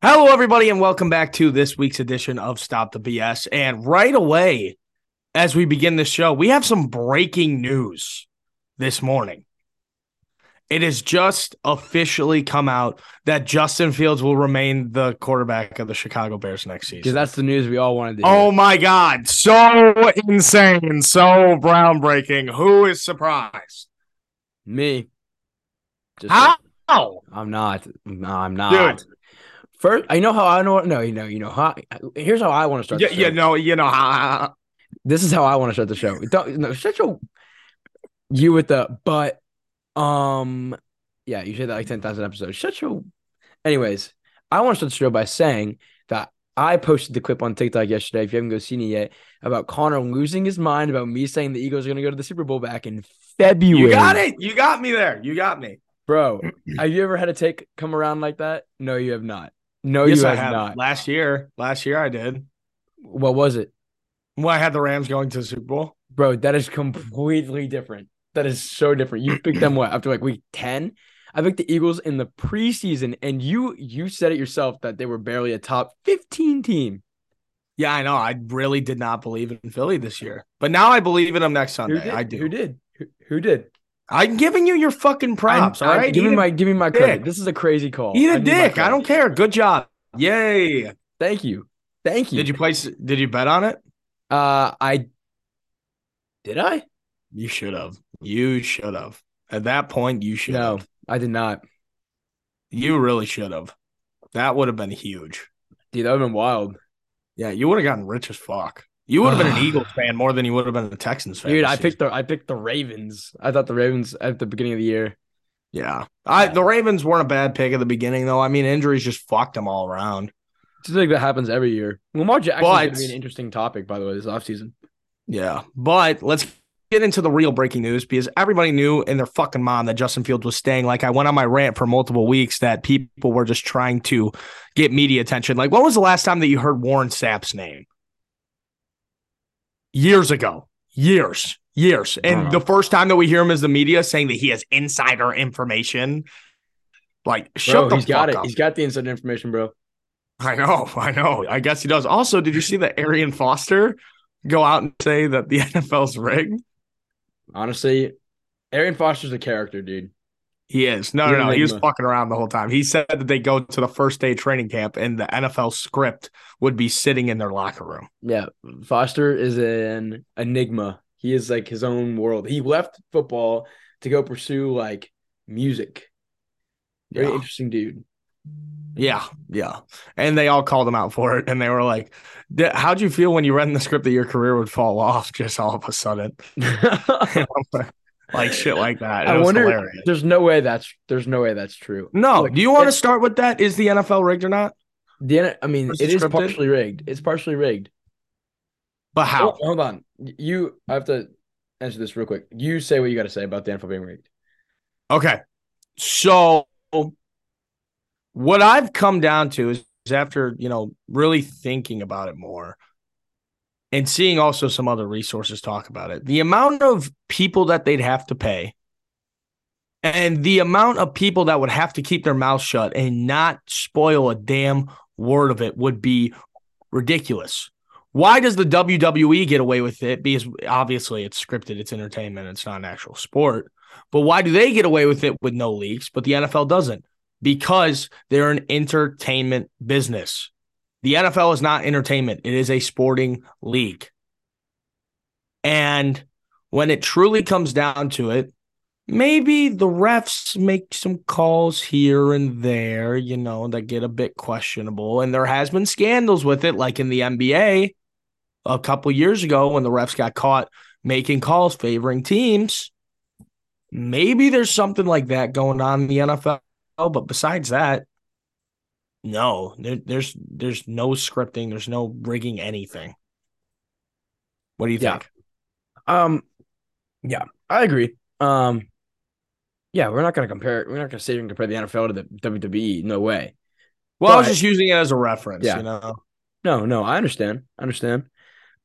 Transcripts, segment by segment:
Hello, everybody, and welcome back to this week's edition of Stop the BS. And right away, as we begin this show, we have some breaking news this morning. It has just officially come out that Justin Fields will remain the quarterback of the Chicago Bears next Because season. that's the news we all wanted to hear. Oh my God. So insane. So groundbreaking. Who is surprised? Me. Just How? I'm not. No, I'm not. Dude. First, I know how I know. No, you know, you know how. Here's how I want to start. Yeah, the show. you know, you know how. This is how I want to start the show. Don't no, shut your. You with the but, um, yeah, you say that like ten thousand episodes. Shut your. Anyways, I want to start the show by saying that I posted the clip on TikTok yesterday. If you haven't go seen it yet, about Connor losing his mind about me saying the Eagles are going to go to the Super Bowl back in February. You got it. You got me there. You got me. Bro, have you ever had a take come around like that? No, you have not. No, yes, you have, have. not. Last year, last year I did. What was it? Well, I had the Rams going to the Super Bowl. Bro, that is completely different. That is so different. You picked them what after like week 10? I picked the Eagles in the preseason, and you you said it yourself that they were barely a top 15 team. Yeah, I know. I really did not believe in Philly this year, but now I believe in them next Sunday. I do. Who did? Who, who did? I'm giving you your fucking props. I- all I- right, Give me Eat a- my give me my dick. credit. This is a crazy call. eat I a my dick. I don't care. Good job. Yay. Thank you. Thank you. Did you place? Did you bet on it? Uh I did I? You should have. You should have. At that point, you should No, have. I did not. You really should have. That would have been huge. Dude, that would have been wild. Yeah, you would have gotten rich as fuck. You would have been an Eagles fan more than you would have been a Texans fan. Dude, I picked the I picked the Ravens. I thought the Ravens at the beginning of the year. Yeah. I the Ravens weren't a bad pick at the beginning though. I mean, injuries just fucked them all around. It's like that happens every year. Lamar Jackson is But- to be an interesting topic, by the way, this offseason. Yeah. But let's get into the real breaking news because everybody knew in their fucking mom that Justin Fields was staying. Like I went on my rant for multiple weeks that people were just trying to get media attention. Like, when was the last time that you heard Warren Sapp's name? Years ago. Years. Years. And Uh-huh. the first time that we hear him is the media saying that he has insider information. Like, shut the he's got it. up. He's got the insider information, bro. I know, I know. I guess he does. Also, did you see that Arian Foster go out and say that the NFL's rigged? Honestly, Arian Foster's a character, dude. He is. No, no, no. He was fucking around the whole time. He said that they go to the first day of training camp and the NFL script would be sitting in their locker room. Yeah, Foster is an enigma. He is like his own world. He left football to go pursue like music. Very Yeah. interesting dude. Yeah, yeah. And they all called him out for it. And they were like, How'd you feel when you read in the script that your career would fall off just all of a sudden? like shit like that. It I was wonder. hilarious. There's no way that's. There's no way that's true. No, Look, do you want to start with that? Is the NFL rigged or not? The I mean, is it it is partially rigged. It's partially rigged. But how? Hold, hold on. You I have to answer this real quick. You say what you got to say about the NFL being rigged. Okay. So what I've come down to is after, you know, really thinking about it more and seeing also some other resources talk about it, the amount of people that they'd have to pay and the amount of people that would have to keep their mouth shut and not spoil a damn word of it would be ridiculous. Why does the WWE get away with it? Because obviously it's scripted, it's entertainment, it's not an actual sport. But why do they get away with it with no leaks, but the NFL doesn't? Because they're an entertainment business. The NFL is not entertainment, it is a sporting league. And when it truly comes down to it, maybe the refs make some calls here and there, you know, that get a bit questionable. And there has been scandals with it, like in the NBA a couple years ago when the refs got caught making calls favoring teams. Maybe there's something like that going on in the NFL, but besides that, no, there, there's there's no scripting, there's no rigging anything. What do you Yeah. think? Um, yeah, I agree. Um, yeah, we're not gonna compare. We're not gonna say and compare the NFL to the WWE. No way. Well, I was just using it as a reference, Yeah. you know. No, no, I understand. I understand.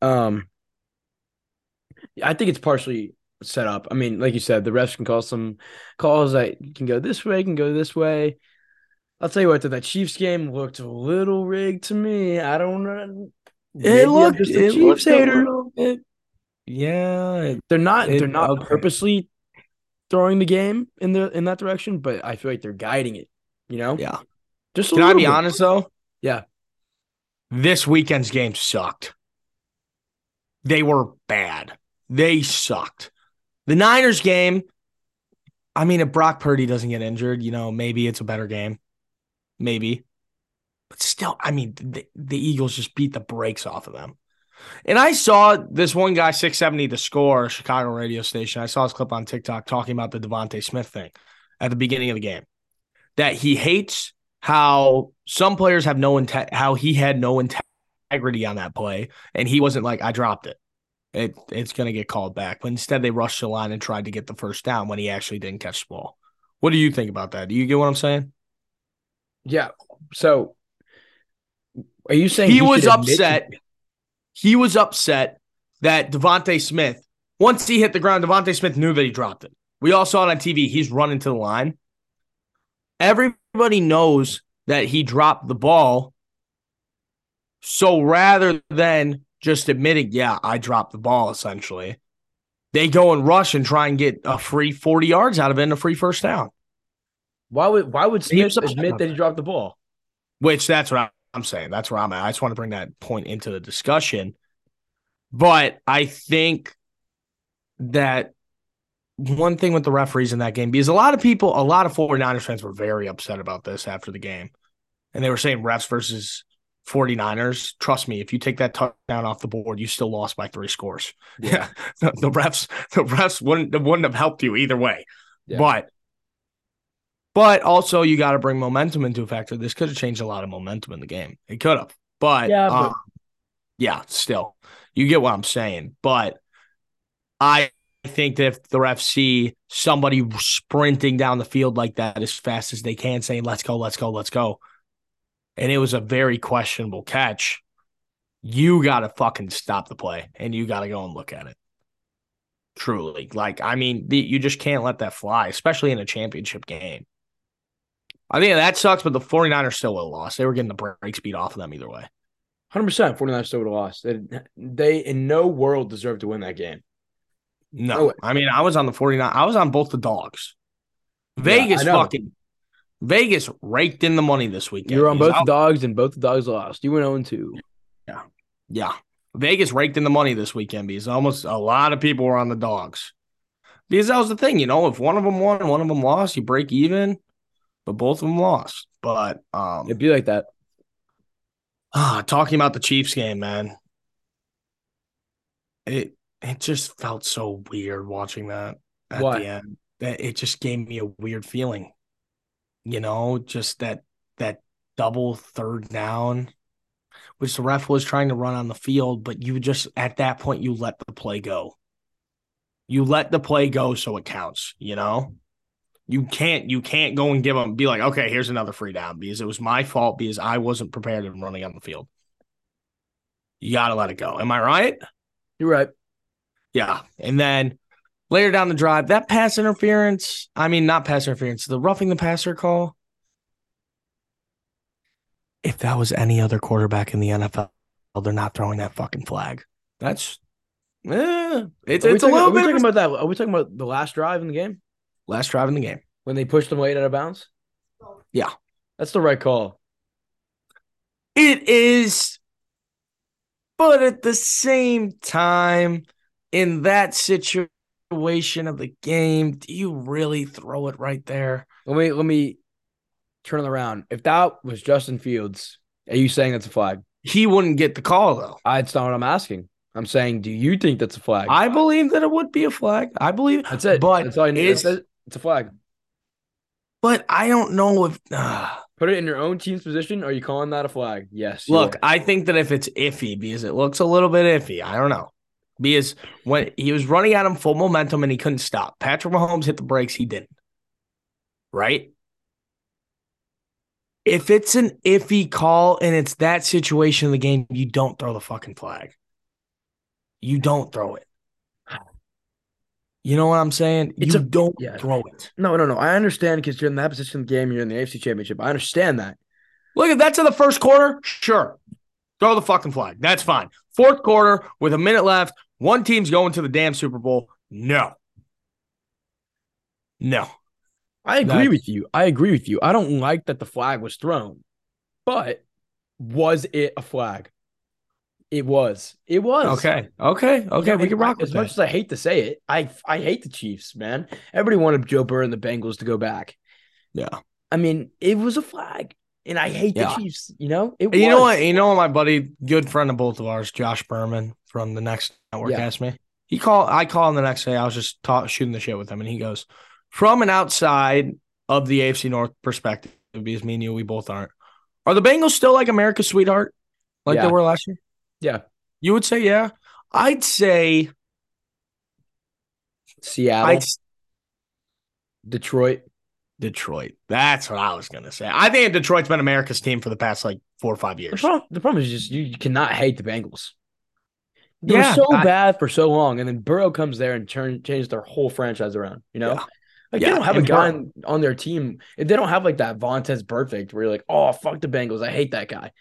Um, I think it's partially set up. I mean, like you said, the refs can call some calls that can go this way, can go this way. I'll tell you what, though, that Chiefs game looked a little rigged to me. I don't know. It looked, just a it Chiefs looked a hater. little bit. Yeah, They're not. It- they're not okay. purposely throwing the game in the in that direction, but I feel like they're guiding it. You know. yeah. Just a Can I be bit. honest though? Yeah. This weekend's game sucked. They were bad. They sucked. The Niners game, I mean, if Brock Purdy doesn't get injured, you know, maybe it's a better game. Maybe. But still, I mean, the, the Eagles just beat the brakes off of them. And I saw this one guy, 670 the score, Chicago radio station. I saw his clip on TikTok talking about the DeVonta Smith thing at the beginning of the game. That he hates how some players have no inte- how he had no integrity on that play, and he wasn't like, I dropped it. It it's gonna get called back. But instead they rushed the line and tried to get the first down when he actually didn't catch the ball. What do you think about that? Do you get what I'm saying? Yeah. So, are you saying he was should admit upset. He was upset that DeVonta Smith, once he hit the ground, DeVonta Smith knew that he dropped it. We all saw it on TV. He's running to the line. Everybody knows that he dropped the ball. So rather than just admitting, yeah, I dropped the ball, essentially, they go and rush and try and get a free 40 yards out of it and a free first down. Why would why would Smith admit that he dropped the ball? Which that's what I'm saying. That's where I'm at. I just want to bring that point into the discussion. But I think that one thing with the referees in that game, because a lot of people, a lot of 49ers fans were very upset about this after the game. And they were saying refs versus 49ers. Trust me, if you take that touchdown off the board, you still lost by three scores. Yeah. the, the refs, the refs wouldn't wouldn't have helped you either way. Yeah. But but also you got to bring momentum into a factor. This could have changed a lot of momentum in the game. It could have. But Yeah, but- um, yeah, still. You get what I'm saying. But I think that if the refs see somebody sprinting down the field like that as fast as they can, saying, let's go, let's go, let's go. And it was a very questionable catch. You got to fucking stop the play and you got to go and look at it. Truly. Like, I mean, the, you just can't let that fly, especially in a championship game. I think that sucks, but the 49ers still would have lost. They were getting the break speed off of them either way. Hundred percent. 49ers still would have lost. They, they in no world deserve to win that game. No, Oh. I mean, I was on the 49. I was on both the dogs. Vegas know. fucking Vegas raked in the money this weekend. You were on both the dogs, and both the dogs lost. You went 0 2. I- Yeah. Vegas raked in the money this weekend because almost a lot of people were on the dogs. Because that was the thing, you know, if one of them won and one of them lost, you break even, but both of them lost. But um It'd be like that. ah, talking about the Chiefs game, man. It it just felt so weird watching that at Why? the end. That it just gave me a weird feeling. You know, just that that double third down, which the ref was trying to run on the field, but you just at that point you let the play go. You let the play go so it counts, you know? You can't you can't go and give them be like, okay, here's another free down because it was my fault because I wasn't prepared and running on the field. You gotta let it go. Am I right? You're right. Yeah. And then later down the drive, that pass interference, I mean, not pass interference, the roughing the passer call. If that was any other quarterback in the NFL, they're not throwing that fucking flag. That's, eh, it's, it's a talking, little are we bit talking about that? Are we talking about the last drive in the game last drive in the game. when they pushed them late out of bounds? Yeah. That's the right call. It is, but at the same time, in that situation of the game, do you really throw it right there? Let me let me turn it around. If that was Justin Fields, are you saying that's a flag? He wouldn't get the call though. I, it's not what I'm asking. I'm saying, do you think that's a flag? I believe that it would be a flag. I believe, that's it. but that's all I need. it's- That's it. It's a flag. but I don't know if. Uh, Put it in your own team's position. Are you calling that a flag? Yes. look. I think that if it's iffy because it looks a little bit iffy, I don't know. Because when he was running at him full momentum and he couldn't stop, Patrick Mahomes hit the brakes, he didn't. Right? If it's an iffy call and it's that situation of the game, you don't throw the fucking flag. You don't throw it. You know what I'm saying? It's you a- don't yeah. throw it. No, no, no. I understand because you're in that position of the game. You're in the AFC Championship. I understand that. Look, if that's in the first quarter, sure. Throw the fucking flag. That's fine. Fourth quarter, with a minute left, one team's going to the damn Super Bowl. No. No. I agree with you. I agree with you. I don't like that the flag was thrown, but was it a flag? It was. It was. Okay. Okay. Okay. Yeah, we can rock As much as I hate to say it, I I hate the Chiefs, man. Everybody wanted Joe Burrow and the Bengals to go back. Yeah. I mean, it was a flag, and I hate Yeah. the Chiefs. You know, it You know what? You know what? My buddy, good friend of both of ours, Josh Berman from the Next Network, Yeah. asked me. He called. I called him the next day. I was just talk, shooting the shit with him, and he goes, "From an outside of the AFC North perspective, because me and you, we both aren't. Are the Bengals still like America's sweetheart, like they were last year? Yeah, You would say, yeah. I'd say, Seattle, I'd Detroit. Detroit. That's what I was gonna say. I think Detroit's been America's team for the past like four or five The years. problem, the problem is just you, you cannot hate the Bengals. They Yeah, were so I- bad for so long, and then Burrow comes there and turn changes their whole franchise around. You know, Yeah. like Yeah, they don't have a guy on, on their team. If they don't have like that Vontaze Burfict, where you're like, oh fuck the Bengals, I hate that guy.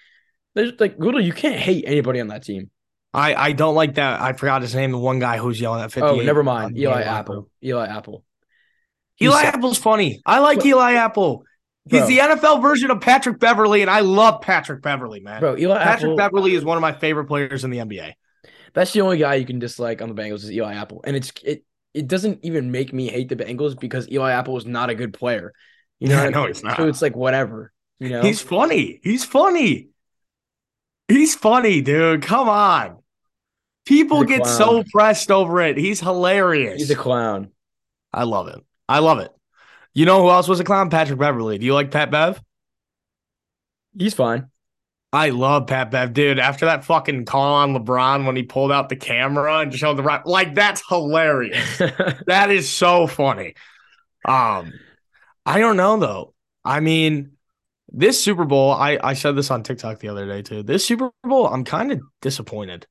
There's like literally you can't hate anybody on that team. I, I don't like that. I forgot his name. The one guy who's yelling at 58. Oh, never mind. Eli Eli Apple. Eli Apple. Eli He's- Apple's funny. I like Bro. Eli Apple. He's Bro. the NFL version of Patrick Beverley, and I love Patrick Beverley, man. Bro, Eli Patrick Apple. Beverley is one of my favorite players in the NBA. That's the only guy you can dislike on the Bengals is Eli Apple, and it's it. It doesn't even make me hate the Bengals because Eli Apple is not a good player. You know, Yeah, I no, mean? he's not. So it's like whatever. You know, He's funny. He's funny. He's funny, dude. Come on. People get clown. so pressed over it. He's hilarious. he's a clown. I love it. I love it. You know who else was a clown? Patrick Beverley. Do you like Pat Bev? He's fine. I love Pat Bev, dude. After that fucking call on LeBron when he pulled out the camera and showed the right, like that's hilarious. that is so funny. Um, I don't know though. I mean, this Super Bowl, I I said this on TikTok the other day too. This Super Bowl, I'm kind of disappointed.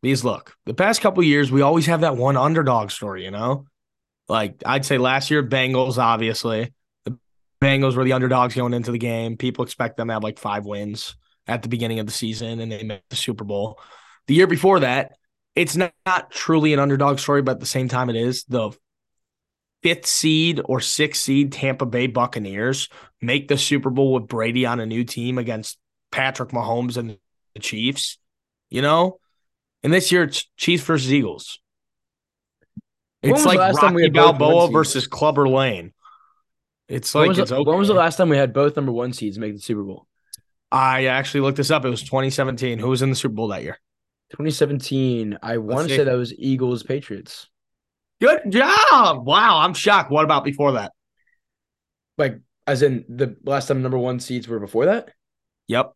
Because look, the past couple years, we always have that one underdog story, you know. Like I'd say last year, Bengals, obviously. The Bengals were the underdogs going into the game. People expect them to have like five wins at the beginning of the season, and they made the Super Bowl. The year before that, it's not, not truly an underdog story, but at the same time, it is. The fifth seed or sixth seed Tampa Bay Buccaneers make the Super Bowl with Brady on a new team against Patrick Mahomes and the Chiefs, you know? And this year it's Chiefs versus Eagles. It's like last time we Rocky had both one Balboa versus Clubber Lang. It's when, like was it's the, okay. when was the last time we had both number one seeds make the Super Bowl? I actually looked this up. It was 2017. Who was in the Super Bowl that year? 2017. I want to say that was Eagles Patriots. Good job. Wow, I'm shocked. What about before that? Like as in the last time number one seeds were before that. Yep.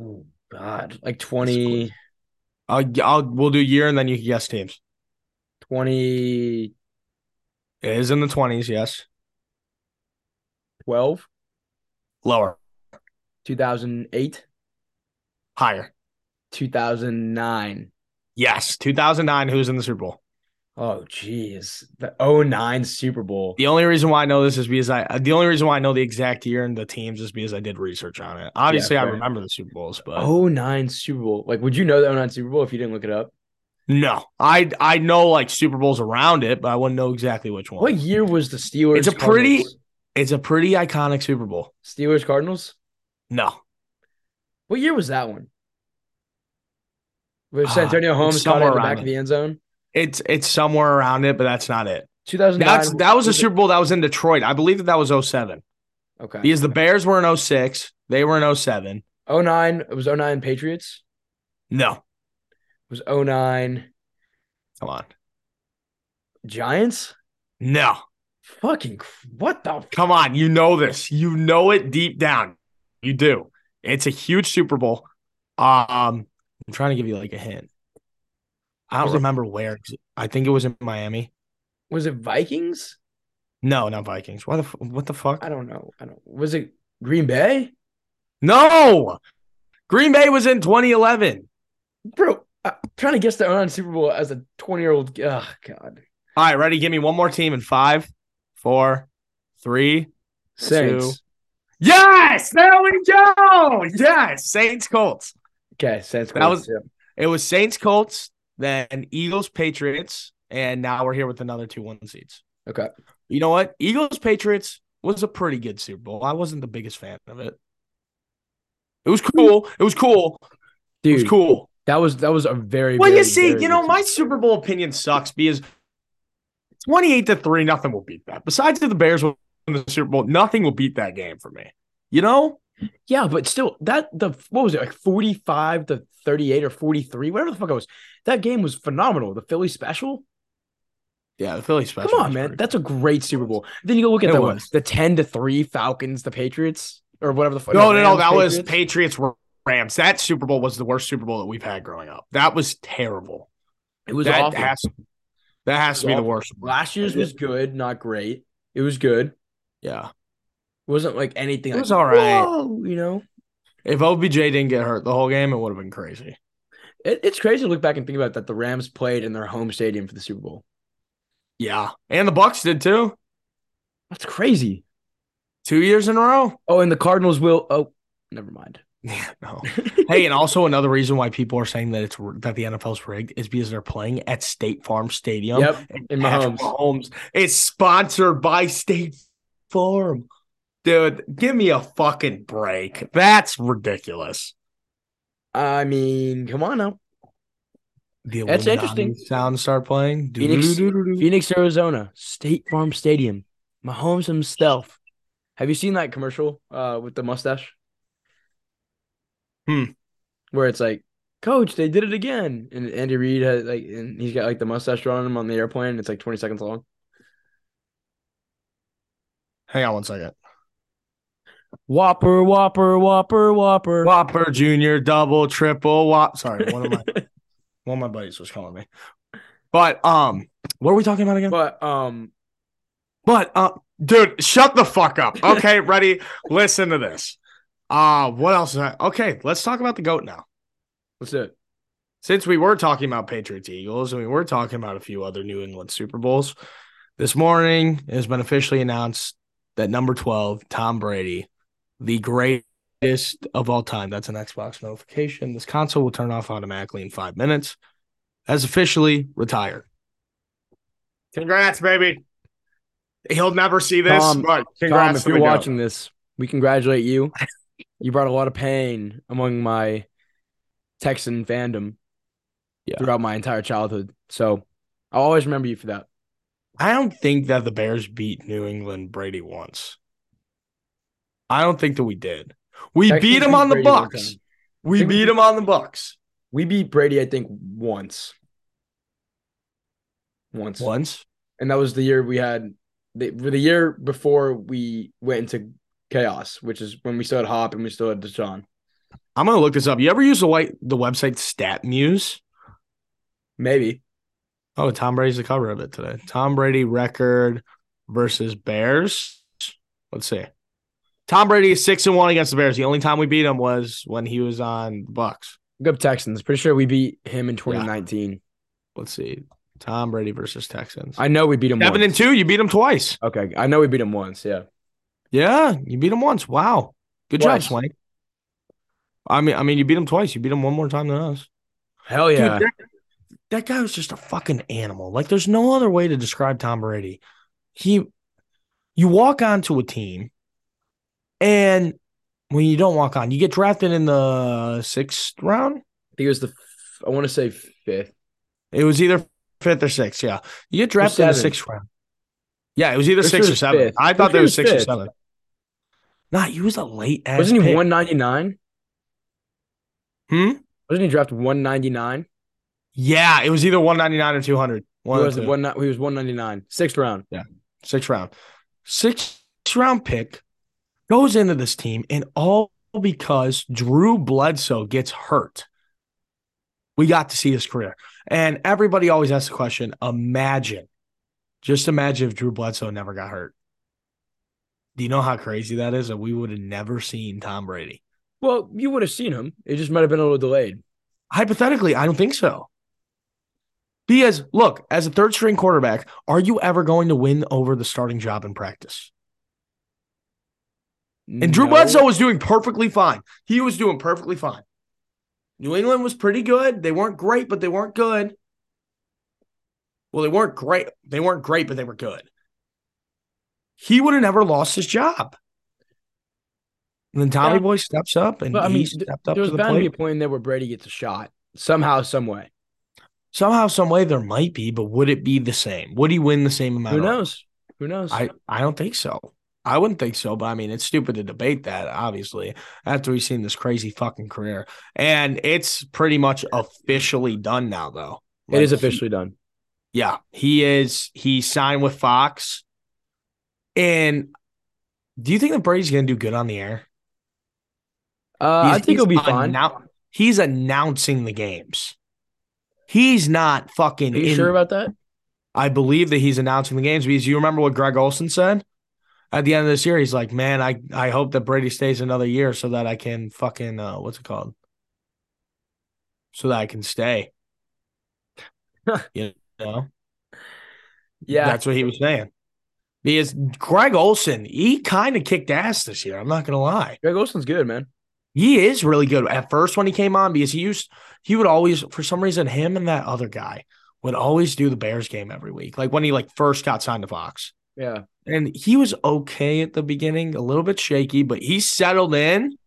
Oh God, like 20, I'll, I'll we'll do year and then you can guess teams. 20 It is in the 20s, yes. 12 Lower, 2008, higher. 2009. Yes, 2009. Who's in the Super Bowl? Oh, geez. The 09 Super Bowl. The only reason why I know this is because I. The only reason why I know the exact year and the teams is because I did research on it. Obviously, I remember the Super Bowls, but 09 Super Bowl. Like, would you know the 09 Super Bowl if you didn't look it up? no, I I know like Super Bowls around it, but I wouldn't know exactly which one. What year was the Steelers? It's a pretty- Cardinals? It's a pretty iconic Super Bowl. Steelers Cardinals. No, What year was that one? Was Santonio it's Holmes caught it in the back of the end zone? it's it's somewhere around it, but that's not it. 2009. That's that was a Super Bowl that was in Detroit. I believe that that was 07. Okay. Because the Bears were in 06. They were in 07. 09. It was 09 Patriots. No, It was 09 come on. Giants. No, Fucking what the? come on. You know this. You know it deep down. You do. It's a huge Super Bowl. Um, I'm trying to give you like a hint. I don't remember where. I think it was in Miami. Was it Vikings? No, not Vikings. What the what the fuck? I don't know. I don't. Was it Green Bay? No, Green Bay was in 2011. Bro, uh, trying to guess their own Super Bowl as a 20 year old. Oh, God. All right, ready? Give me one more team in five, four, three, Saints. two. Yes, there we go. Yes, Saints Colts. Okay, Saints. That was- It was Saints Colts, then Eagles Patriots, and now we're here with another two one seeds. okay. You know what? Eagles Patriots was a pretty good Super Bowl. I wasn't the biggest fan of it. It was hmm. cool. It was cool. Dude, It was cool. that was that was a very Well, very, you see, you know, my Super Bowl opinion sucks because 28 to 3, nothing will beat that. Besides the Bears win the Super Bowl, nothing will beat that game for me. You know? Yeah, but still, that the what was it like forty five to thirty eight or forty three, whatever the fuck it was. That game was phenomenal. The Philly special. Yeah, the Philly special. Come on, man, that's a great Super Bowl. Then you go look at It the was. the ten to three Falcons, the Patriots, or whatever the fuck. No, no, no. That was Patriots. Rams. That Super Bowl was the worst Super Bowl that we've had growing up. That was terrible. It was that awful. has that has to be the worst. Last year's was good, not great. It was good. Yeah. It wasn't like anything. It like, was all right. "Whoa," you know. If OBJ didn't get hurt the whole game, it would have been crazy. It, it's crazy to look back and think about that. The Rams played in their home stadium for the Super Bowl. Yeah. And the Bucks did too. That's crazy. Two years in a row. Oh, and the Cardinals will. Oh, never mind. Yeah, no. hey, and also another reason why people are saying that it's that the NFL's rigged is because they're playing at State Farm Stadium. Yep, in Mahomes. Mahomes It's sponsored by State Farm. Dude, give me a fucking break. That's ridiculous. I mean, come on now. The That's Illuminati interesting. Sound start playing. Phoenix- Phoenix, Arizona, State Farm Stadium. Mahomes himself. Have you seen that commercial uh, with the mustache? Hmm. Where it's like, Coach, they did it again, and Andy Reid has like, and he's got like the mustache drawn on him on the airplane. It's like twenty seconds long. Hang on one second. Whopper, Whopper, Whopper, Whopper. Whopper Junior, double, triple, whop. Sorry, one of my one of my buddies was calling me. But um, what are we talking about again? but um, But uh, dude, shut the fuck up. Okay, ready? Listen to this. Uh, what else? Is I- okay, let's talk about the goat now. let's do it. Since we were talking about Patriots Eagles and we were talking about a few other New England Super Bowls, this morning it has been officially announced that number 12, Tom Brady, the greatest of all time, that's an Xbox notification. This console will turn off automatically in five minutes, has officially retired. Congrats, baby. He'll never see this, Tom- but Tom, congrats if you're the goat. watching this, we congratulate you. you brought a lot of pain among my Texan fandom Yeah. throughout my entire childhood. So I'll always remember you for that. I don't think that the Bears beat New England Brady once. I don't think that we did. We beat him on the Brady Bucks. We beat him on the Bucks We beat Brady, I think, once. Once. once. And that was the year we had the, the year before we went into chaos, which is when we still had Hop and we still had Deshaun. I'm gonna look this up. You ever use the white the website StatMuse? Maybe. Oh, Tom Brady's the cover of it today. Tom Brady record versus Bears. Let's see. Tom Brady is six and one against the Bears. The only time we beat him was when he was on the Bucks. Good Texans. Pretty sure we beat him in 2019. Let's see. Tom Brady versus Texans. I know we beat him Seven once. and two. You beat him twice. Okay. I know we beat him once. Yeah. Yeah, you beat him once. Wow, good Twice. job, Swank. I mean, I mean, you beat him twice. You beat him one more time than us. Hell yeah. Dude, that, that guy was just a fucking animal. Like, there's no other way to describe Tom Brady. He, you walk onto a team, and when you don't walk on, you get drafted in the sixth round. I think it was the, I want to say fifth. It was either fifth or sixth. Yeah, you get drafted in the sixth round. Yeah, it was either Pretty six or it was seven. fifth. I thought there was it six or seven. Nah, he was a late ass. Wasn't he pick. 199? Hmm. Wasn't he drafted 199? Yeah, it was either 199 or 200. One or was, one, he was 199. Sixth round. Yeah. Sixth round. Sixth round pick goes into this team, and all because Drew Bledsoe gets hurt. We got to see his career. And everybody always asks the question imagine, just imagine if Drew Bledsoe never got hurt. Do you know how crazy that is? That we would have never seen Tom Brady. Well, you would have seen him. It just might have been a little delayed. Hypothetically, I don't think so. Because look, as a third string quarterback, are you ever going to win over the starting job in practice? And Drew No. Bledsoe was doing perfectly fine. He was doing perfectly fine. New England was pretty good. They weren't great, but they weren't good. Well, they weren't great. They weren't great, but they were good. He would have never lost his job. And then Tommy Yeah. Boy steps up and But I he mean, stepped up there was to the bound to be a point in there where Brady gets a shot somehow, some way. Somehow, some way, there might be, but would it be the same? Would he win the same amount? Who knows? Who knows? I, I don't think so. I wouldn't think so, but I mean, it's stupid to debate that, obviously, after we've seen this crazy fucking career. And it's pretty much officially done now, though. it is Like, officially done. yeah, he is. He signed with Fox. And do you think that Brady's going to do good on the air? Uh, I think he'll be fine. annou- he's announcing the games. He's not fucking. Are you in- sure about that? I believe that he's announcing the games because you remember what Greg Olsen said at the end of this year. He's like, "Man, I I hope that Brady stays another year so that I can fucking uh, what's it called? So that I can stay." you know, Yeah. that's what he was saying. Because Greg Olsen, he kind of kicked ass this year. I'm not gonna lie. Greg Olsen's good, man. He is really good at first when he came on because he used he would always for some reason him and that other guy would always do the Bears game every week. Like when he like first got signed to Fox. Yeah. And he was okay at the beginning, a little bit shaky, but he settled in.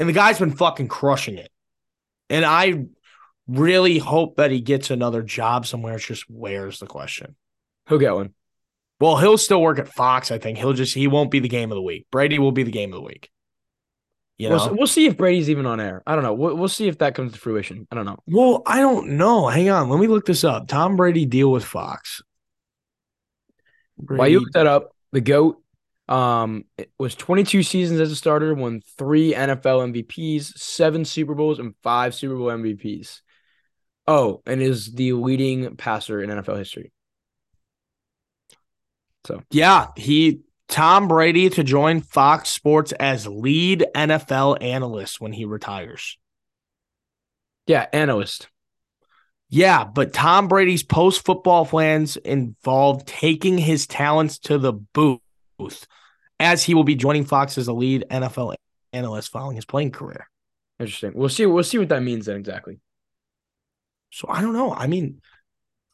And the guy's been fucking crushing it. And I really hope that he gets another job somewhere. It's just where's the question? He'll get one. Well, he'll still work at Fox, I think. He'll just he won't be the game of the week. Brady will be the game of the week. You know? We'll, we'll see if Brady's even on air. I don't know. We'll, we'll see if that comes to fruition. I don't know. Well, I don't know. Hang on. Let me look this up. Tom Brady deal with Fox. While you look that up, the GOAT um, was 22 seasons as a starter, won three NFL MVPs, seven Super Bowls, and five Super Bowl MVPs. Oh, and is the leading passer in NFL history. So Yeah, he Tom Brady to join Fox Sports as lead NFL analyst when he retires. yeah, analyst. Yeah, but Tom Brady's post football plans involve taking his talents to the booth as he will be joining Fox as a lead NFL analyst following his playing career. Interesting. We'll see. We'll see what that means then exactly. So I don't know. I mean,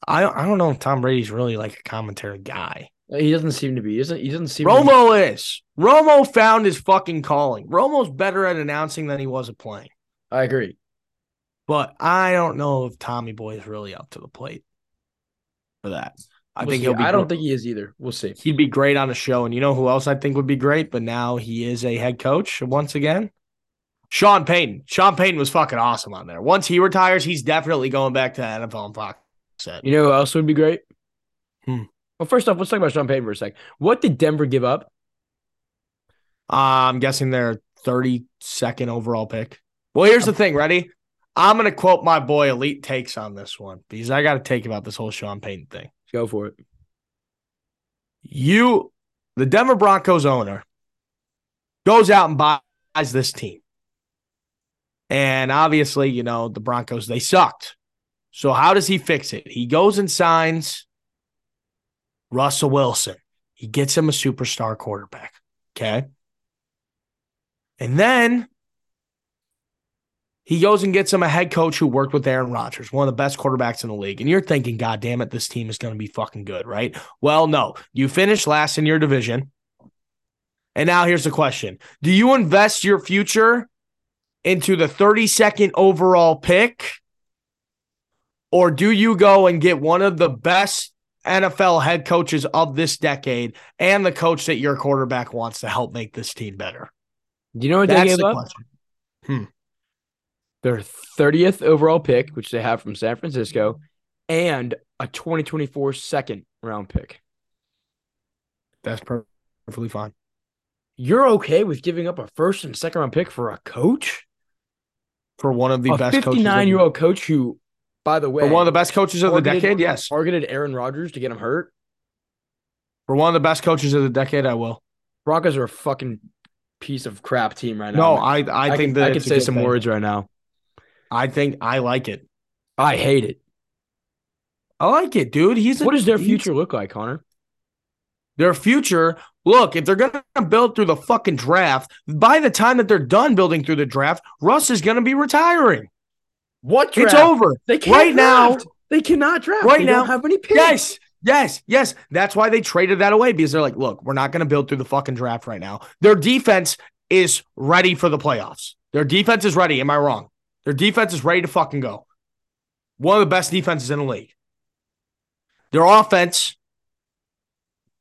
I I don't know if Tom Brady's really like a commentary guy. He doesn't seem to be. He doesn't. He doesn't seem. To be, Romo is. Romo found his fucking calling. Romo's better at announcing than he was at playing. I agree. But I don't know if Tommy Boy is really up to the plate for that. I We'll think see. he'll be. I don't gr- think he is either. We'll see. he'd be great on the show. And you know who else I think would be great? But now he is a head coach once again. Sean Payton. Sean Payton was fucking awesome on there. Once he retires, he's definitely going back to the NFL and Fox. Set. You know who else would be great? Hmm. Well, first off, let's talk about Sean Payton for a sec. What did Denver give up? Uh, I'm guessing their 32nd overall pick. Well, here's the thing. Ready? I'm going to quote my boy Elite Takes on this one because I got to take about this whole Sean Payton thing. Go for it. you, the Denver Broncos owner, goes out and buys this team. And obviously, you know, the Broncos, they sucked. So how does he fix it? He goes and signs Russell Wilson. He gets him a superstar quarterback. Okay. And then he goes and gets him a head coach who worked with Aaron Rodgers, one of the best quarterbacks in the league. And you're thinking, God damn it, this team is going to be fucking good, right? Well, no. You finished last in your division. And now here's the question Do you invest your future into the 32nd overall pick? Or do you go and get one of the best NFL head coaches of this decade and the coach that your quarterback wants to help make this team better? Do you know what they That's gave the up? question. Hmm. Their 30th overall pick, which they have from San Francisco, and a 2024 second round pick. That's perfectly fine. You're okay with giving up a first and second round pick for a coach? For one of the a best coaches. of the- 59 year old coach who, by the way, For one of the best coaches of the decade, yes. targeted Aaron Rodgers to get him hurt. For one of the best coaches of the decade, I will. Broncos are a fucking piece of crap team right now. No, man. I I, think can, that I can say some thing. words right now. I think I like it. I hate it. I like it, dude. He's a, What does their future look like, Connor? Their future. Look, if they're gonna build through the fucking draft, by the time that they're done building through the draft, Russ is gonna be retiring. What It's over. They can't Right now- They cannot draft. Right they now- don't have any picks. Yes, yes, yes. That's why they traded that away because they're like, look, we're not going to build through the fucking draft right now. Their defense is ready for the playoffs. Their defense is ready. Am I wrong? Their defense is ready to fucking go. One of the best defenses in the league. Their offense,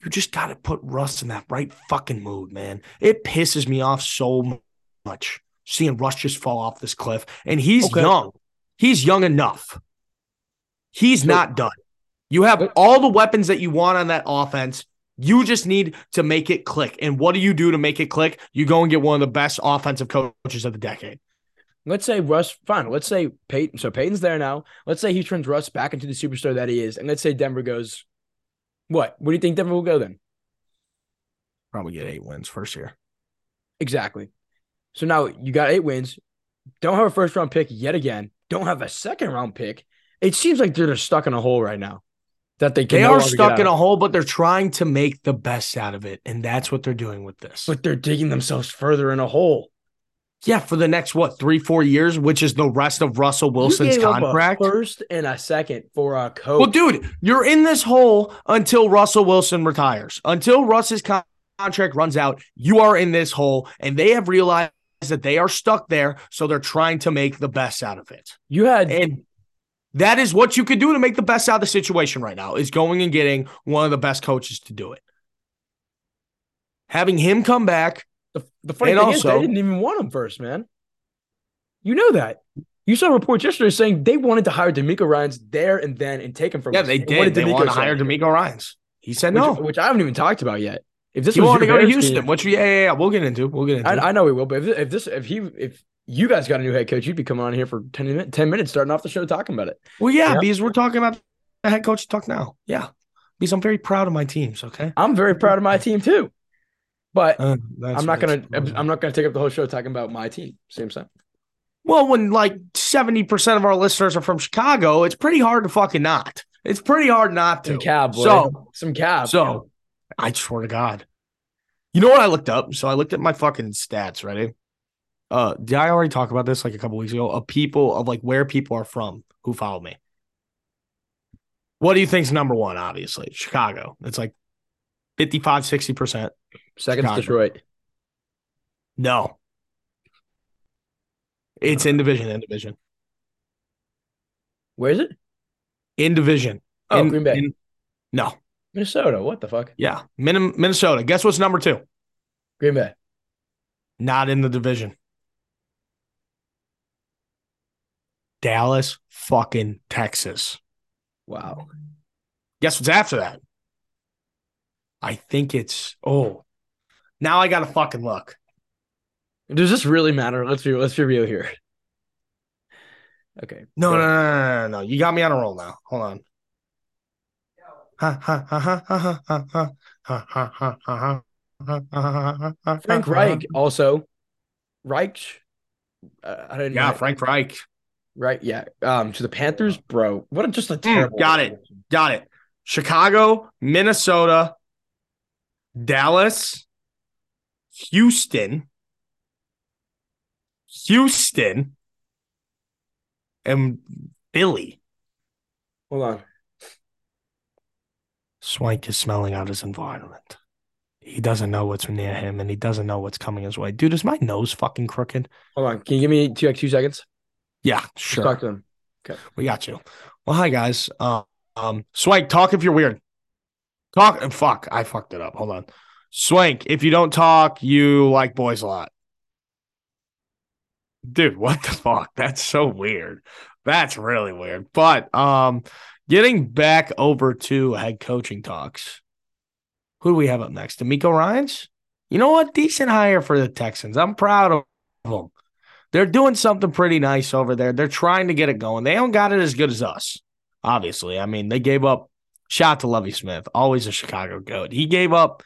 you just got to put Russ in that right fucking mood, man. It pisses me off so much seeing Russ just fall off this cliff. And he's Okay. young. He's young enough. He's not done. You have all the weapons that you want on that offense. You just need to make it click. And what do you do to make it click? You go and get one of the best offensive coaches of the decade. Let's say Russ, fine. Let's say Payton. So Payton's there now. Let's say he turns Russ back into the superstar that he is. And let's say Denver goes, what? What do you think Denver will go then? Probably get eight wins first year. Exactly. So now you got eight wins. Don't have a first round pick yet again. Don't have a second round pick. It seems like they're just stuck in a hole right now. That they They no are stuck in a hole, but they're trying to make the best out of it. And that's what they're doing with this. but they're digging themselves further in a hole. Yeah, for the next, what, three, four years, which is the rest of Russell Wilson's contract. First and a second for a coach. Well, dude, you're in this hole until Russell Wilson retires. Until Russ's con- contract runs out, you are in this hole, and they have realized that they are stuck there, so they're trying to make the best out of it. you had And that is what you could do to make the best out of the situation right now is going and getting one of the best coaches to do it. Having him come back, the, the funny and thing is they didn't even want him first, man. You know that. You saw reports yesterday saying they wanted to hire DeMeco Ryans there and then and take him from yeah, us. they And did. They DeMeco want to hire DeMeco Ryans. He said which, no. which I haven't even talked about yet. If this was wanted to go to Houston, team- which yeah, yeah, yeah, we'll get into. We'll get into. I, I know we will, but if, if this if he if you guys got a new head coach, you'd be coming on here for 10, min- 10 minutes starting off the show talking about it. Well, yeah, Yeah. because we're talking about the head coach talk now. Yeah, because I'm very proud of my teams. Okay, I'm very proud of my team too. But Uh, that's- I'm not gonna that's- I'm not gonna take up the whole show talking about my team. Same time. Well, when like seventy percent of our listeners are from Chicago, it's pretty hard to fucking not. It's pretty hard not to. Some cab, boy. So, some cab. so I swear to God, you know what I looked up? So I looked at my fucking stats. Ready? Uh, did I already talk about this like a couple weeks ago? Of people of like where people are from who follow me. What do you think's number one? Obviously, Chicago. It's like 55, 60 percent. Seconds Chicago. Detroit. No. It's in division, in division, Where is it? in division. Oh, In- Green Bay. in- no, Minnesota. What the fuck? yeah, Min- Minnesota. Guess what's number two? Green Bay. Not in the division. Dallas, fucking Texas. Wow. Guess what's after that? I think it's oh. Now I gotta fucking look. Does this really matter? Let's be let's review real here. Okay. No, no, no, no, no, You got me on a roll now. Hold on. Frank Reich also. Reich. I don't. yeah, Frank Reich. Right. Yeah. Um. To the Panthers, bro. What a, just a terrible. got it. Got it. Chicago, Minnesota, Dallas, Houston, Houston, and Philly. Hold on. Swank is smelling out his environment. He doesn't know what's near him and he doesn't know what's coming his way. Dude, is my nose fucking crooked? Hold on. Can you give me two like two seconds? Yeah, Let's sure. Talk to them. We got you. Well, hi guys. Uh, um, Swank, talk if you're weird. Talk and fuck. I fucked it up. Hold on. Swank, if you don't talk, you like boys a lot. Dude, what the fuck? That's so weird. That's really weird. But um, getting back over to head coaching talks. Who do we have up next? DeMeco Ryans? You know what? Decent hire for the Texans. I'm proud of them. They're doing something pretty nice over there. They're trying to get it going. They don't got it as good as us, obviously. I mean, they gave up shot to Lovie Smith, always a Chicago goat. He gave up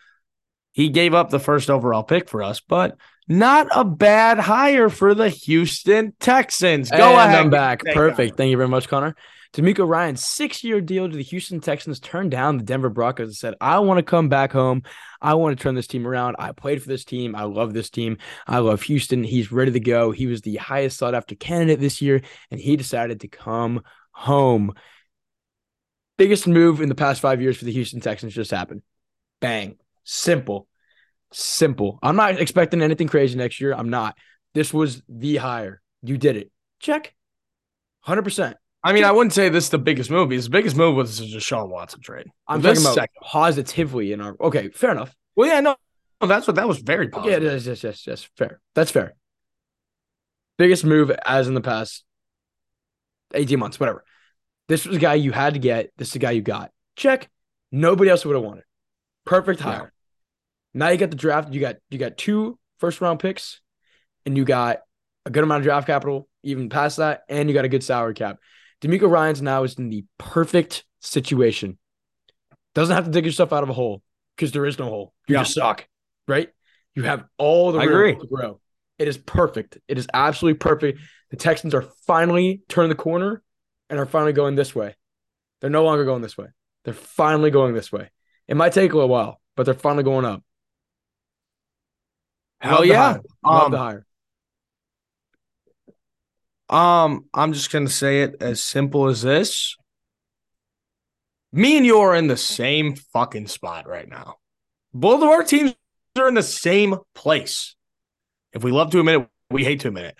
he gave up the first overall pick for us, but not a bad hire for the Houston Texans. Go and ahead. I'm back. Take Perfect. Thank you very much, Connor. DeMeco Ryans six-year deal to the Houston Texans turned down the Denver Broncos and said, I want to come back home. I want to turn this team around. I played for this team. I love this team. I love Houston. He's ready to go. He was the highest sought after candidate this year, and he decided to come home. Biggest move in the past five years for the Houston Texans just happened. Bang. Simple. Simple. I'm not expecting anything crazy next year. I'm not. This was the hire. You did it. Check. 100%. I mean, I wouldn't say this is the biggest move. Because the biggest move was the Deshaun Watson trade. I'm This talking about second- positively in our. Okay, fair enough. Well, yeah, no, no, that's what that was very Yeah, positive. yes, yes, yes, yes. Fair. That's fair. Biggest move as in the past 18 months, whatever. This was a guy you had to get. This is a guy you got. Check. Nobody else would have wanted. Perfect hire. Now you got the draft. You got you got two first round picks, and you got a good amount of draft capital, even past that, and you got a good salary cap. DeMeco Ryans now is in the perfect situation. Doesn't have to dig yourself out of a hole because there is no hole. You Yeah. just suck, right? You have all the room to grow. It is perfect. It is absolutely perfect. The Texans are finally turning the corner and are finally going this way. They're no longer going this way. They're finally going this way. It might take a little while, but they're finally going up. Hell yeah. Love Um, the hire. Um, I'm just gonna say it as simple as this. Me and you are in the same fucking spot right now. Both of our teams are in the same place. If we love to admit it, we hate to admit it.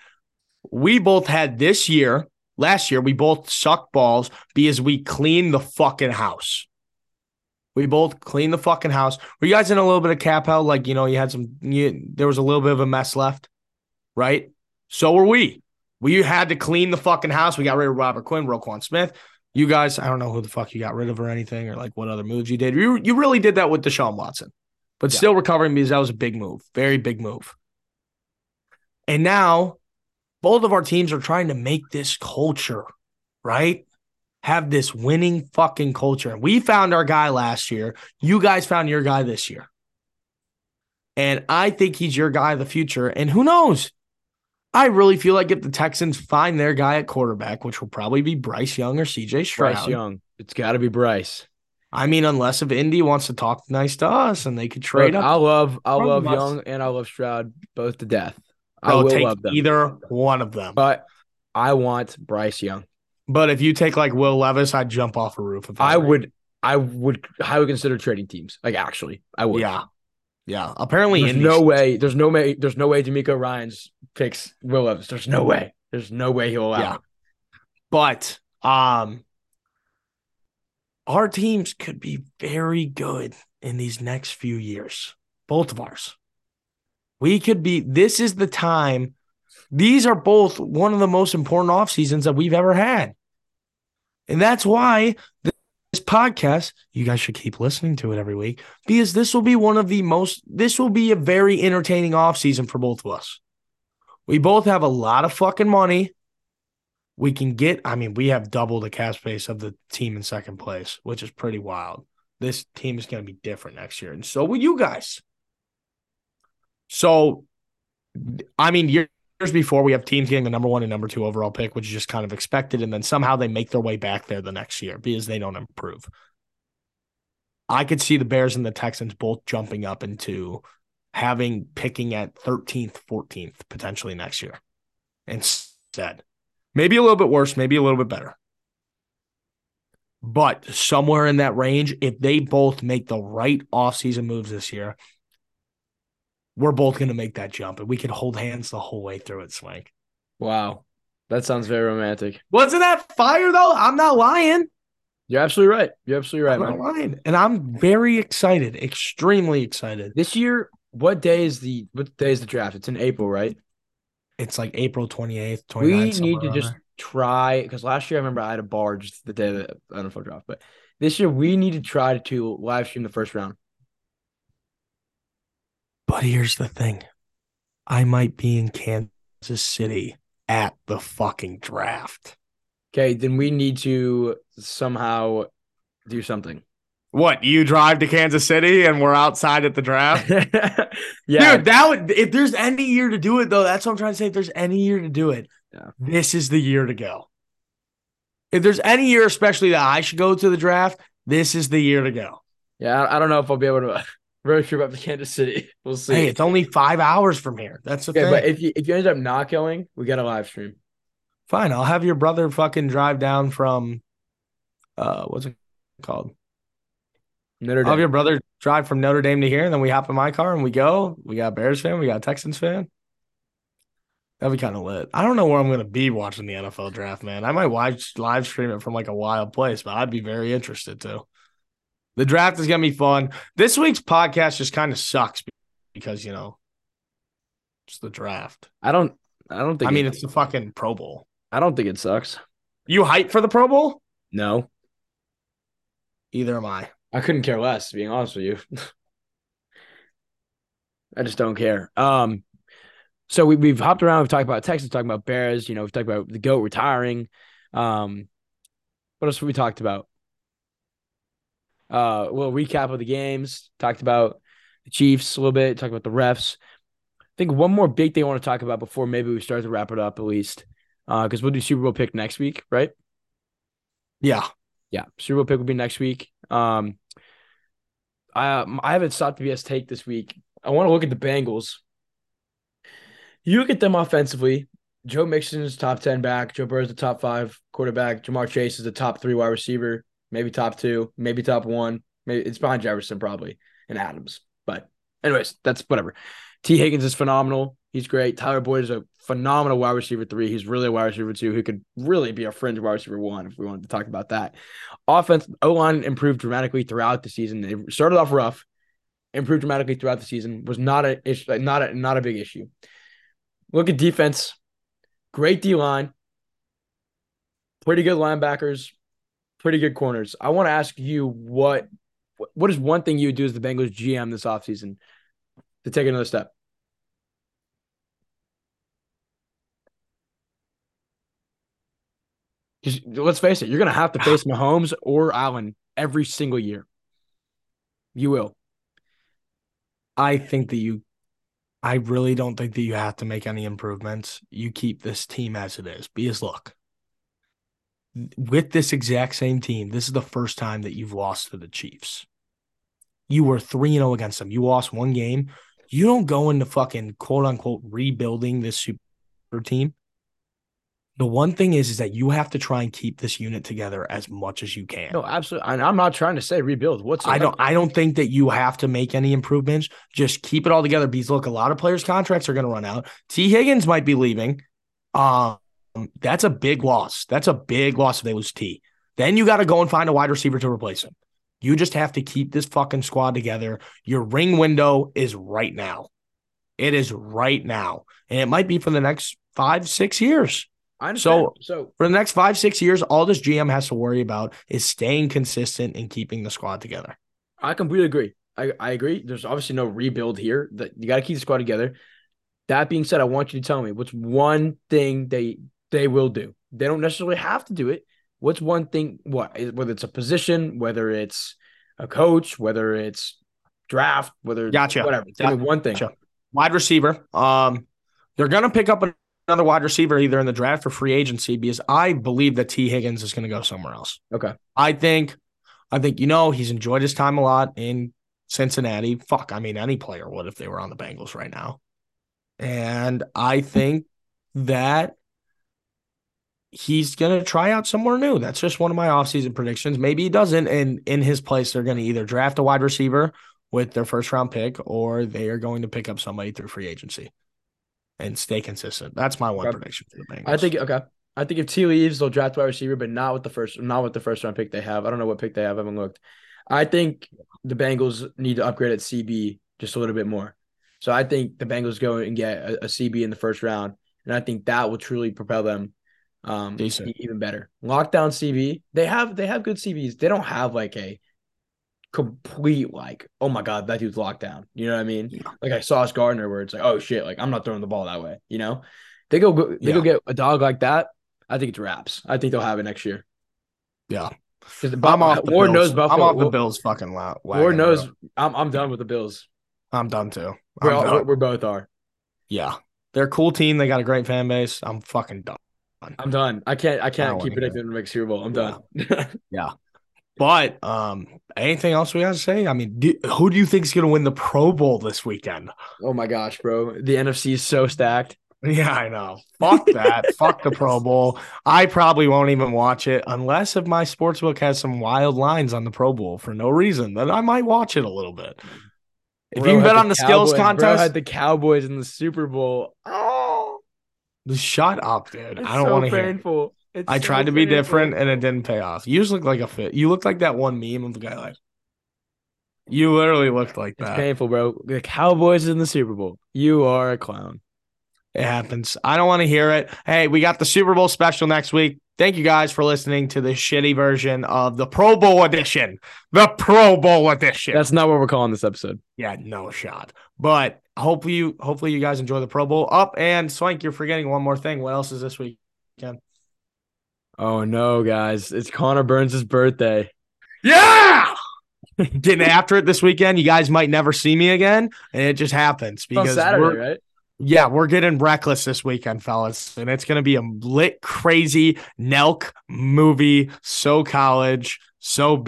We both had this year, last year, we both sucked balls because we cleaned the fucking house. We both cleaned the fucking house. Were you guys in a little bit of cap hell? Like, you know, you had some, you, there was a little bit of a mess left, right? So were we. We had to clean the fucking house. We got rid of Robert Quinn, Roquan Smith. You guys, I don't know who the fuck you got rid of or anything, or like what other moves you did. You you really did that with Deshaun Watson, but Yeah. still recovering because that was a big move, very big move. And now, both of our teams are trying to make this culture, right? Have this winning fucking culture. And we found our guy last year. You guys found your guy this year. And I think he's your guy of the future. And who knows? I really feel like if the Texans find their guy at quarterback, which will probably be Bryce Young or CJ Stroud. Bryce Young. It's got to be Bryce. I mean, unless if Indy wants to talk nice to us and they could trade Look, up, I love I love us. Young and I love Stroud both to death. I I'll will take love them. either one of them. But I want Bryce Young. But if you take like Will Levis, I'd jump off a roof. If I you. would I would highly consider trading teams. Like actually, I would. Yeah, yeah. Apparently, There's no way. There's no way. There's no way. DeMeco Ryans picks Will Levis. There's no way. There's no way he'll allow. Yeah. it. But um, our teams could be very good in these next few years. Both of ours. We could be. This is the time. These are both one of the most important off seasons that we've ever had, and that's why this podcast. You guys should keep listening to it every week because this will be one of the most. This will be a very entertaining off season for both of us. We both have a lot of fucking money we can get. I mean, we have double the cap space of the team in second place, which is pretty wild. This team is going to be different next year, and so will you guys. So, I mean, years before we have teams getting the number one and number two overall pick, which is just kind of expected, and then somehow they make their way back there the next year because they don't improve. I could see the Bears and the Texans both jumping up into having picking at 13th, 14th potentially next year instead. Maybe a little bit worse, maybe a little bit better. But somewhere in that range, if they both make the right offseason moves this year, we're both going to make that jump and we can hold hands the whole way through it, Swank. Wow, that sounds very romantic. Wasn't that fire though? I'm not lying. You're absolutely right. You're absolutely right, I'm not man. lying. And I'm very excited, extremely excited. This year, what day is the what day is the draft? It's in April, right? It's like April 28th, 29th. We need to just there. try because last year I remember I had a bar just the day that the NFL draft, but this year we need to try to live stream the first round. But here's the thing I might be in Kansas City at the fucking draft. Okay, then we need to somehow do something. What, you drive to Kansas City and we're outside at the draft? yeah, Dude, that would if there's any year to do it though, that's what I'm trying to say. If there's any year to do it, Yeah. this is the year to go. If there's any year, especially that I should go to the draft, this is the year to go. Yeah, I, I don't know if I'll be able to road sure about Kansas City. We'll see. Hey, it's only five hours from here. That's okay, thing. but if you if you end up not going, we got a live stream. Fine, I'll have your brother fucking drive down from, uh, what's it called? Notre I'll have your brother drive from Notre Dame to here, and then we hop in my car and we go. We got Bears fan, we got Texans fan. That'd be kind of lit. I don't know where I'm gonna be watching the NFL draft, man. I might watch live stream it from like a wild place, but I'd be very interested too. The draft is gonna be fun. This week's podcast just kind of sucks because you know it's the draft. I don't. I don't think. I mean, it- it's the fucking Pro Bowl. I don't think it sucks. You hype for the Pro Bowl? No, Either am I. I couldn't care less. Being honest with you, I just don't care. Um, so we we've hopped around. We've talked about Texas, talked about Bears. You know, we've talked about the goat retiring. Um, what else have we talked about? Uh, well, recap of the games. Talked about the Chiefs a little bit. Talked about the refs. I think one more big thing I want to talk about before maybe we start to wrap it up at least, because we'll do Super Bowl pick next week, right? Yeah. Yeah, Super Bowl pick will be next week. Um, I um, I haven't stopped the BS take this week. I want to look at the Bengals. You look at them offensively. Joe Mixon is top ten back. Joe Burrow is the top five quarterback. Ja'Marr Chase is the top three wide receiver, maybe top two, maybe top one. Maybe it's behind Jefferson probably and Adams. But anyways, that's whatever. Tee Higgins is phenomenal. He's great. Tyler Boyd is a phenomenal wide receiver three. He's really a wide receiver two who could really be a fringe wide receiver one if we wanted to talk about that. Offense, O line improved dramatically throughout the season. They started off rough, improved dramatically throughout the season. Was not a not a not a big issue. Look at defense, great D line, pretty good linebackers, pretty good corners. I want to ask you what what is one thing you would do as the Bengals GM this offseason to take another step? Let's face it, you're gonna have to face Mahomes or Allen every single year. You will. I think that you, I really don't think that you have to make any improvements. You keep this team as it is. Because look, with this exact same team, this is the first time that you've lost to the Chiefs. You were 3 0 against them. You lost one game. You don't go into fucking quote unquote rebuilding this super team. The one thing is, is that you have to try and keep this unit together as much as you can. No, absolutely. And I'm not trying to say rebuild. What's I don't I don't think that you have to make any improvements. Just keep it all together. Because look, a lot of players' contracts are going to run out. Tee Higgins might be leaving. Um, that's a big loss. That's a big loss if they lose T. Then you got to go and find a wide receiver to replace him. You just have to keep this fucking squad together. Your ring window is right now. It is right now. And it might be for the next five, six years. I understand. So- so For the next five, six years, all this GM has to worry about is staying consistent and keeping the squad together. I completely agree. I, I agree. There's obviously no rebuild here. That you got to keep the squad together. That being said, I want you to tell me what's one thing they they will do. They don't necessarily have to do it. What's one thing? What whether it's a position, whether it's a coach, whether it's draft, whether Gotcha. whatever. Tell me one thing. Gotcha. Wide receiver. Um, they're gonna pick up another wide receiver either in the draft or free agency because I believe that Tee Higgins is gonna go somewhere else. Okay. I think, I think you know he's enjoyed his time a lot in Cincinnati. Fuck, I mean any player would if they were on the Bengals right now. And I think that he's gonna try out somewhere new. That's just one of my offseason predictions. Maybe he doesn't, and in his place, they're gonna either draft a wide receiver with their first round pick, or they are going to pick up somebody through free agency and stay consistent. That's my one Okay. prediction for the Bengals. I think okay. I think if T leaves, they'll draft wide receiver, but not with the first, not with the first round pick they have. I don't know what pick they have. I haven't looked. I think the Bengals need to upgrade at CB just a little bit more. So I think the Bengals go and get a, a CB in the first round, and I think that will truly propel them um Decent. even better. Lockdown CB, they have they have good CBs. They don't have like a complete like oh my god that dude's locked down. You know what I mean? Yeah. Like I Sauce Gardner where it's like oh shit like I'm not throwing the ball that way. You know? They go they go get a dog like that. I think it's wraps. I think they'll have it next year. yeah. I'm off the Ward Bills. knows Buffalo. I'm off the Bills fucking loud. Ward knows I'm I'm done with the Bills. I'm done too. We're, all, done. we're both are. Yeah. They're a cool team. They got a great fan base. I'm fucking done. I'm done. I can't. I can't don't keep predicting the next Super Bowl. I'm Yeah. done. Yeah. But um, anything else we got to say? I mean, do, who do you think is going to win the Pro Bowl this weekend? oh my gosh, bro. The NFC is so stacked. Yeah, I know. Fuck that. Fuck the Pro Bowl. I probably won't even watch it unless if my sportsbook has some wild lines on the Pro Bowl for no reason. Then I might watch it a little bit. If Bro you can bet on the skills Cowboys- Bro contest, had the Cowboys in the Super Bowl. Oh, shut up, dude. it's I don't so want to hear. it. painful. It's I so tried to be painful. different and it didn't pay off. You just look like a fit. You look like that one meme of the guy like. You literally looked like that. It's painful, bro. The Cowboys in the Super Bowl. You are a clown. It happens. I don't want to hear it. Hey, we got the Super Bowl special next week. Thank you guys for listening to the shitty version of the Pro Bowl edition. The Pro Bowl edition. That's not what we're calling this episode. yeah, no shot. But hopefully you hopefully you guys enjoy the Pro Bowl. Up and Swank, you're forgetting one more thing. What else is this weekend? Oh no, guys! It's Connor Burns' birthday. Yeah. Getting after it this weekend. You guys might never see me again. And it just happens because Saturday, right? Yeah, we're getting reckless this weekend, fellas, and it's gonna be a lit, crazy Nelk movie. So college, so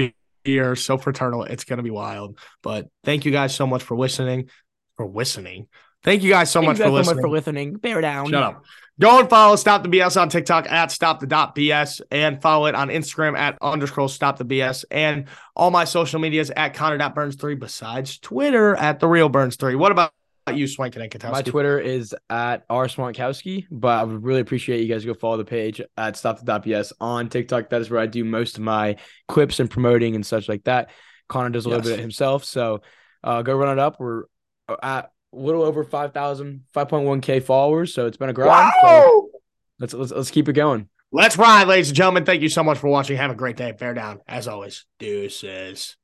beer, so fraternal. It's gonna be wild. But thank you guys so much for listening. For listening. Thank you guys so much for listening. For listening. Bear down. Shut up. Go and follow Stop the BS on TikTok at Stop the dot BS and follow it on Instagram at underscore Stop the BS and all my social medias at Connor.burns3 besides Twitter at the real Burns 3. What about you, Swankin and Katowski? My Twitter is at r swankowski, but I would really appreciate you guys go follow the page at stop.ps on TikTok. That is where I do most of my clips and promoting and such like that. Connor does a little bit himself, so uh, go run it up. We're at a little over 5,000, 5.1k followers, so it's been a grind. So let's, let's let's keep it going. Let's ride, ladies and gentlemen. Thank you so much for watching. Have a great day. Bear down. As always, deuces.